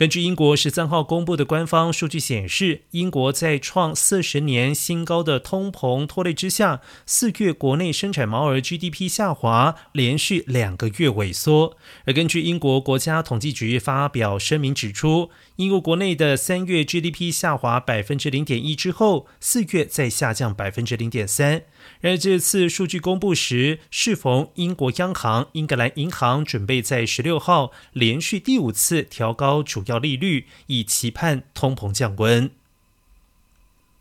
根据英国十三号公布的官方数据显示，英国在创四十年新高的通膨拖累之下，四月国内生产毛额 GDP 下滑，连续两个月萎缩。而根据英国国家统计局发表声明指出，英国国内的三月 GDP 下滑百分之零点一之后，四月再下降百分之零点三。然而这次数据公布时，适逢英国央行英格兰银行准备在十六号连续第五次调高主利率，以期盼通膨降温。